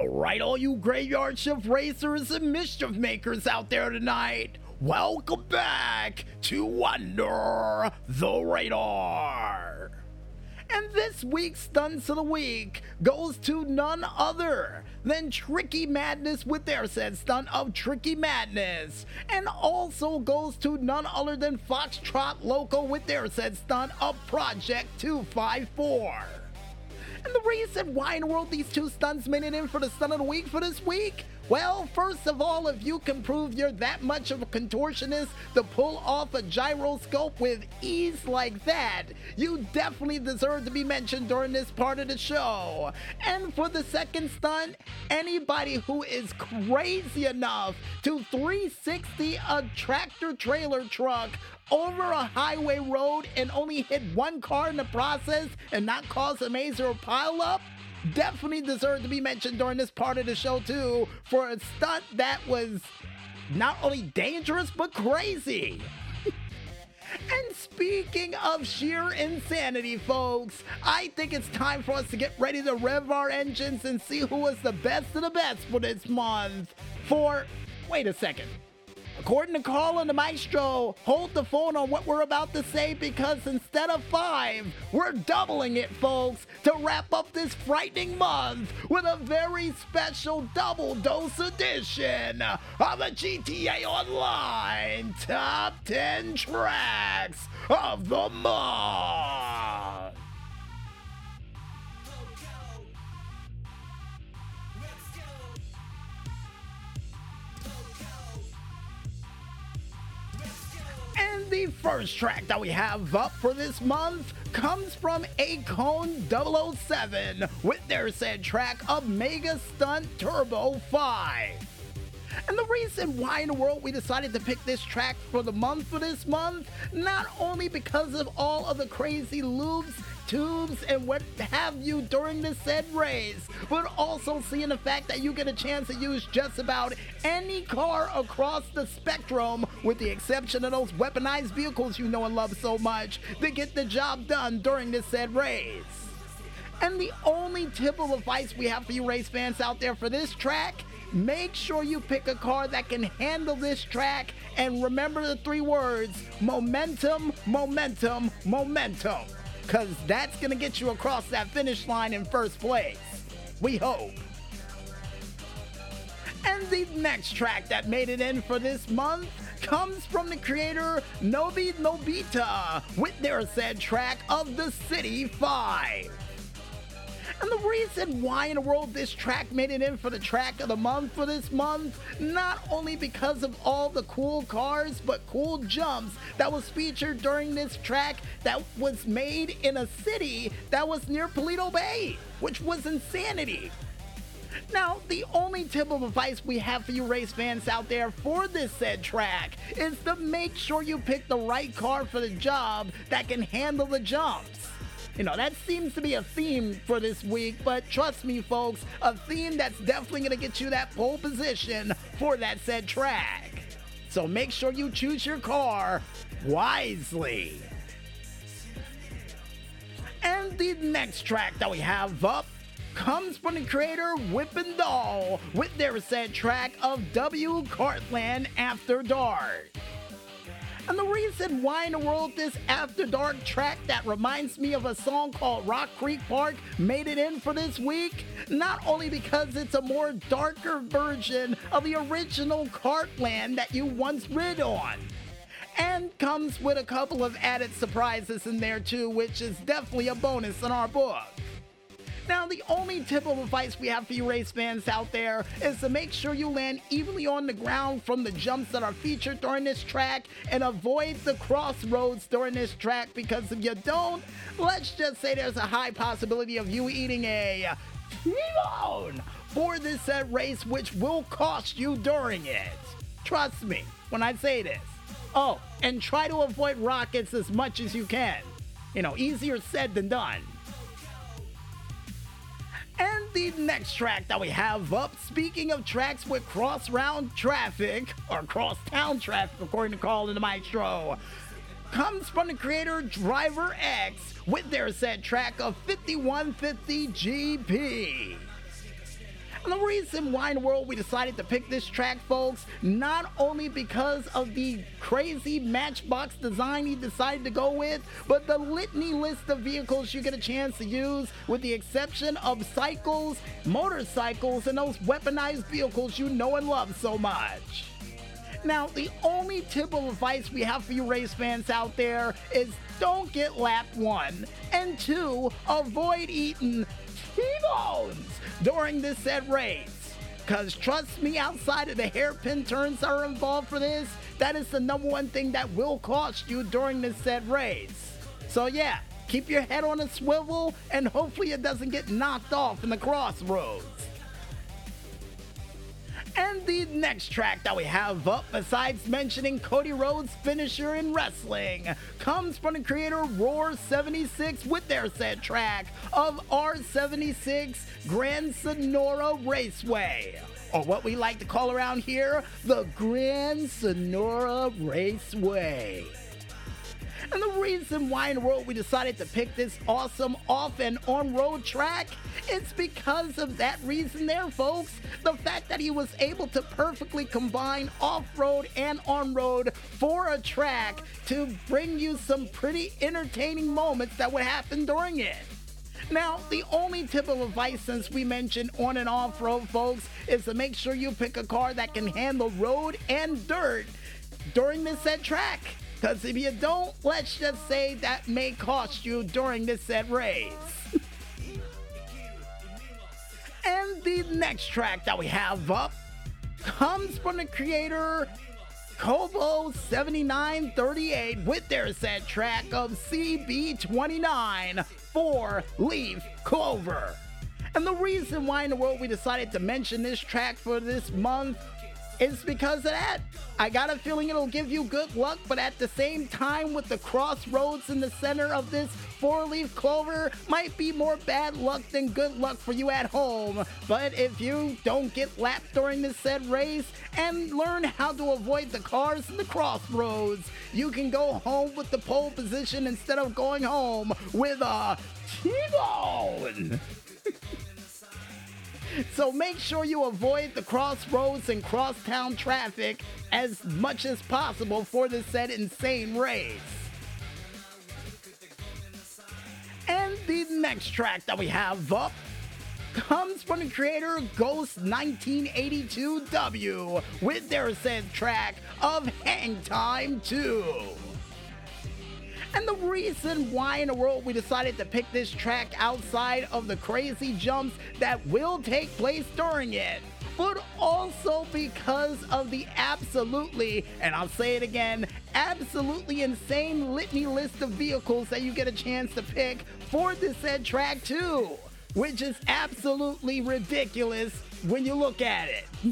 Alright, all you graveyard shift racers and mischief makers out there tonight, welcome back to Under the Radar. And this week's Stunts of the Week goes to none other than Tricky Madness with their said stunt of Tricky Madness. And also goes to none other than Foxtrot Loco with their said stunt of Project 254. And the reason why in the world these two stunts made it in for the stunt of the week for this week? Well, first of all, if you can prove you're that much of a contortionist to pull off a gyroscope with ease like that, you definitely deserve to be mentioned during this part of the show. And for the second stunt, anybody who is crazy enough to 360 a tractor trailer truck over a highway road and only hit one car in the process and not cause a major pileup definitely deserve to be mentioned during this part of the show too for a stunt that was not only dangerous but crazy. And speaking of sheer insanity, folks, I think it's time for us to get ready to rev our engines and see who was the best of the best for this month. For, wait a second. According to Carl and the Maestro, hold the phone on what we're about to say because instead of five, we're doubling it, folks, to wrap up this frightening month with a very special double dose edition of the GTA Online Top 10 Tracks of the Month. The first track that we have up for this month comes from Acone 007 with their said track of Mega Stunt Turbo 5. And the reason why in the world we decided to pick this track for the month for this month, not only because of all of the crazy loops, tubes, and what have you during this said race, but also seeing the fact that you get a chance to use just about any car across the spectrum, with the exception of those weaponized vehicles you know and love so much, to get the job done during this said race. And the only tip of advice we have for you race fans out there for this track make sure you pick a car that can handle this track and remember the three words momentum, momentum, momentum. Because that's going to get you across that finish line in first place. We hope. And the next track that made it in for this month comes from the creator Nobi Nobita with their said track of The City 5. Reason why in the world this track made it in for the track of the month for this month, not only because of all the cool cars, but cool jumps that was featured during this track that was made in a city that was near Paleto Bay, which was insanity. Now, the only tip of advice we have for you race fans out there for this said track is to make sure you pick the right car for the job that can handle the jumps. You know, that seems to be a theme for this week, but trust me, folks, a theme that's definitely going to get you that pole position for that said track. So make sure you choose your car wisely. And the next track that we have up comes from the creator Whippin' Doll with their said track of W Cartland After Dark. And the reason why in the world this After Dark track that reminds me of a song called Rock Creek Park made it in for this week, not only because it's a more darker version of the original Cartland that you once rid on, and comes with a couple of added surprises in there too, which is definitely a bonus in our book. Now, the only tip of advice we have for you race fans out there is to make sure you land evenly on the ground from the jumps that are featured during this track and avoid the crossroads during this track because if you don't, let's just say there's a high possibility of you eating a T-bone for this set race, which will cost you during it. Trust me when I say this. Oh, and try to avoid rockets as much as you can. You know, easier said than done. And the next track that we have up, speaking of tracks with cross round traffic, or cross town traffic, according to Carl and the Maestro, comes from the creator Driver X with their said track of 5150 GP. The reason why in the world we decided to pick this track, folks, not only because of the crazy matchbox design he decided to go with, but the litany list of vehicles you get a chance to use, with the exception of cycles, motorcycles, and those weaponized vehicles you know and love so much. Now, the only tip of advice we have for you race fans out there is don't get lap one, and two, avoid eating T-bones during this said race. Cause trust me, outside of the hairpin turns that are involved for this, that is the number one thing that will cost you during this said race. So yeah, keep your head on a swivel and hopefully it doesn't get knocked off in the crossroads. And the next track that we have up, besides mentioning Cody Rhodes' finisher in wrestling, comes from the creator Roar 76 with their said track of R76 Grand Senora Raceway. Or what we like to call around here, the Grand Senora Raceway. And the reason why in the world we decided to pick this awesome off and on road track is because of that reason there, folks. The fact that he was able to perfectly combine off road and on road for a track to bring you some pretty entertaining moments that would happen during it. Now, the only tip of advice since we mentioned on and off road, folks, is to make sure you pick a car that can handle road and dirt during this set track. Because if you don't, let's just say that may cost you during this set race. and the next track that we have up comes from the creator Kobo 7938 with their set track of CB29 4 Leaf Clover. And the reason why in the world we decided to mention this track for this month is because of that. I got a feeling it'll give you good luck, but at the same time, with the crossroads in the center of this four leaf clover, might be more bad luck than good luck for you at home. But if you don't get lapped during this said race and learn how to avoid the cars in the crossroads, you can go home with the pole position instead of going home with a T-bone. So make sure you avoid the crossroads and crosstown traffic as much as possible for this said insane race. And the next track that we have up comes from the creator Ghost 1982W with their said track of Hang Time 2. And the reason why in the world we decided to pick this track outside of the crazy jumps that will take place during it but also because of the absolutely, and I'll say it again, absolutely insane litany list of vehicles that you get a chance to pick for this said track too, which is absolutely ridiculous when you look at it.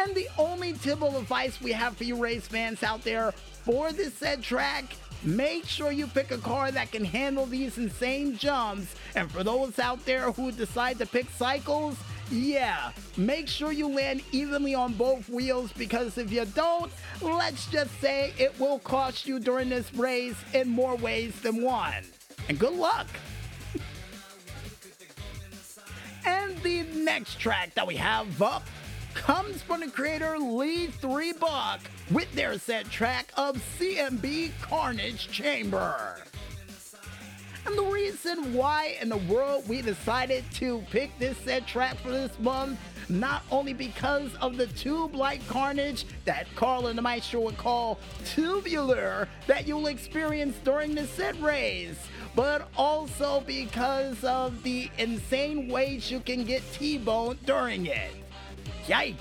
and the only of advice we have for you race fans out there for this said track, make sure you pick a car that can handle these insane jumps. And for those out there who decide to pick cycles, yeah, make sure you land evenly on both wheels because if you don't, let's just say it will cost you during this race in more ways than one. And good luck! and the next track that we have up comes from the creator Lee 3 Buck with their set track of CMB Carnage Chamber. And the reason why in the world we decided to pick this set track for this month, not only because of the tube-like carnage that Carl and the Maestro would call tubular that you'll experience during the set race, but also because of the insane ways you can get T-boned during it. Yikes!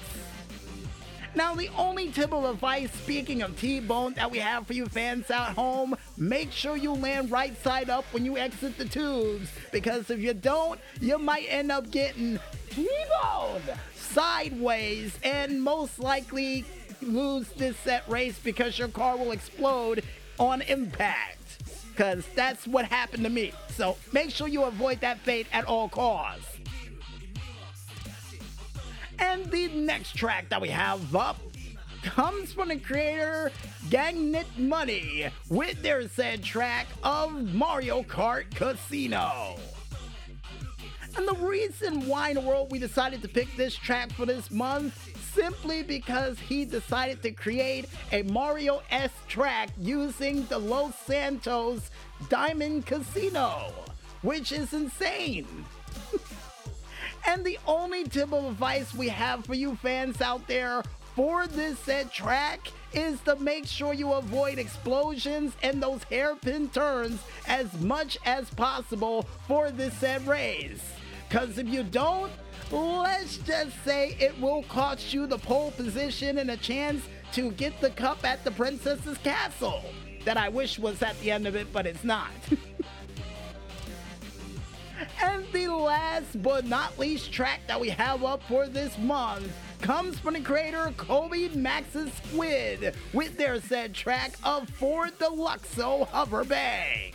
Now, the only tip of advice, speaking of T-bone, that we have for you fans at home, make sure you land right side up when you exit the tubes, because if you don't, you might end up getting T-bone sideways and most likely lose this set race because your car will explode on impact. Because that's what happened to me. So make sure you avoid that fate at all costs. And the next track that we have up comes from the creator Gangnit Money with their said track of Mario Kart Casino. And the reason why in the world we decided to pick this track for this month simply because he decided to create a Mario S track using the Los Santos Diamond Casino, which is insane. and the only tip of advice we have for you fans out there for this set track is to make sure you avoid explosions and those hairpin turns as much as possible for this set race. Because if you don't, let's just say it will cost you the pole position and a chance to get the cup at the princess's castle. That I wish was at the end of it, but it's not. the last but not least track that we have up for this month comes from the creator Kobe Max's Squid with their said track of For Deluxo Hover Bang.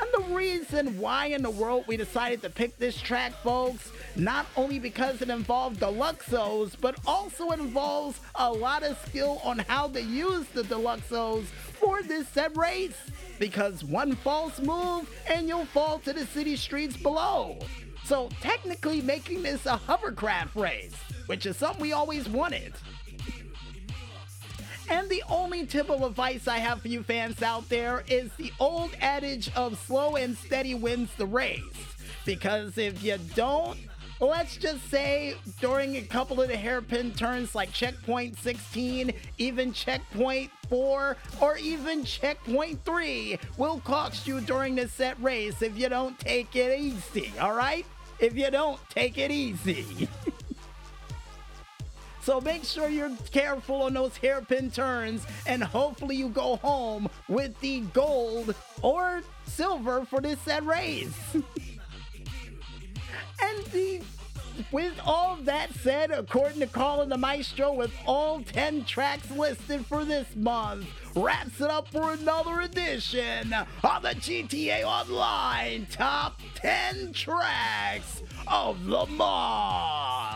And the reason why in the world we decided to pick this track, folks, not only because it involved Deluxos, but also involves a lot of skill on how to use the Deluxos for this set race. Because one false move and you'll fall to the city streets below. So technically making this a hovercraft race, which is something we always wanted. And the only tip of advice I have for you fans out there is the old adage of slow and steady wins the race. Because if you don't, let's just say during a couple of the hairpin turns like checkpoint 16, even checkpoint 4, or even checkpoint 3 will cost you during the set race if you don't take it easy, alright? If you don't take it easy. So make sure you're careful on those hairpin turns, and hopefully you go home with the gold or silver for this set race. with all that said, according to Carl and the Maestro, with all 10 tracks listed for this month, wraps it up for another edition of the GTA Online Top 10 Tracks of the Month.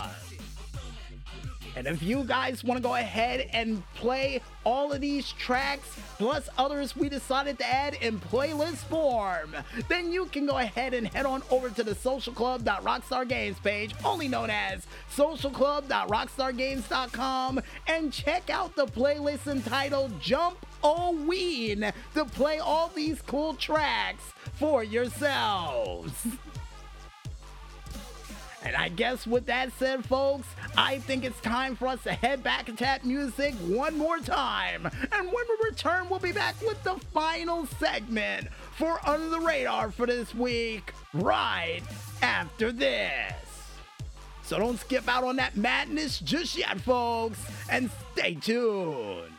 And if you guys want to go ahead and play all of these tracks, plus others we decided to add in playlist form, then you can go ahead and head on over to the socialclub.rockstargames page, only known as socialclub.rockstargames.com, and check out the playlist entitled Jump O Ween to play all these cool tracks for yourselves. And I guess with that said, folks, I think it's time for us to head back and tap music one more time. And when we return, we'll be back with the final segment for Under the Radar for this week, right after this. So don't skip out on that madness just yet, folks, and stay tuned.